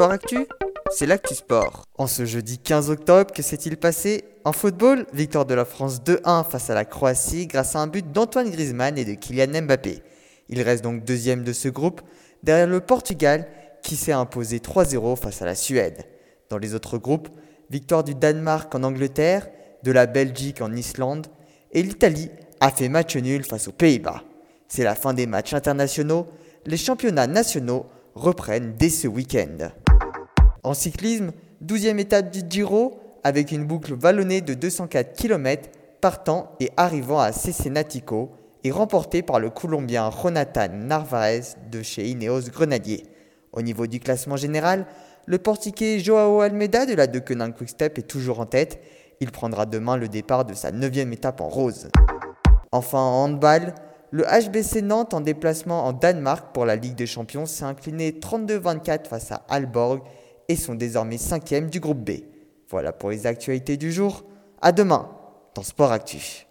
Sport Actu, c'est l'actu sport. En ce jeudi 15 octobre, que s'est-il passé? En football, victoire de la France 2-1 face à la Croatie grâce à un but d'Antoine Griezmann et de Kylian Mbappé. Il reste donc deuxième de ce groupe, derrière le Portugal qui s'est imposé 3-0 face à la Suède. Dans les autres groupes, victoire du Danemark en Angleterre, de la Belgique en Islande, et l'Italie a fait match nul face aux Pays-Bas. C'est la fin des matchs internationaux, les championnats nationaux reprennent dès ce week-end. En cyclisme, 12e étape du Giro, avec une boucle vallonnée de 204 km partant et arrivant à Cesenatico et remportée par le Colombien Jonathan Narvaez de chez Ineos Grenadier. Au niveau du classement général, le portiquais Joao Almeida de la Deceuninck Quickstep est toujours en tête. Il prendra demain le départ de sa 9e étape en rose. Enfin en handball, le HBC Nantes en déplacement en Danemark pour la Ligue des Champions s'est incliné 32-24 face à Alborg et sont désormais cinquième du groupe B. Voilà pour les actualités du jour. À demain dans Sport Actif.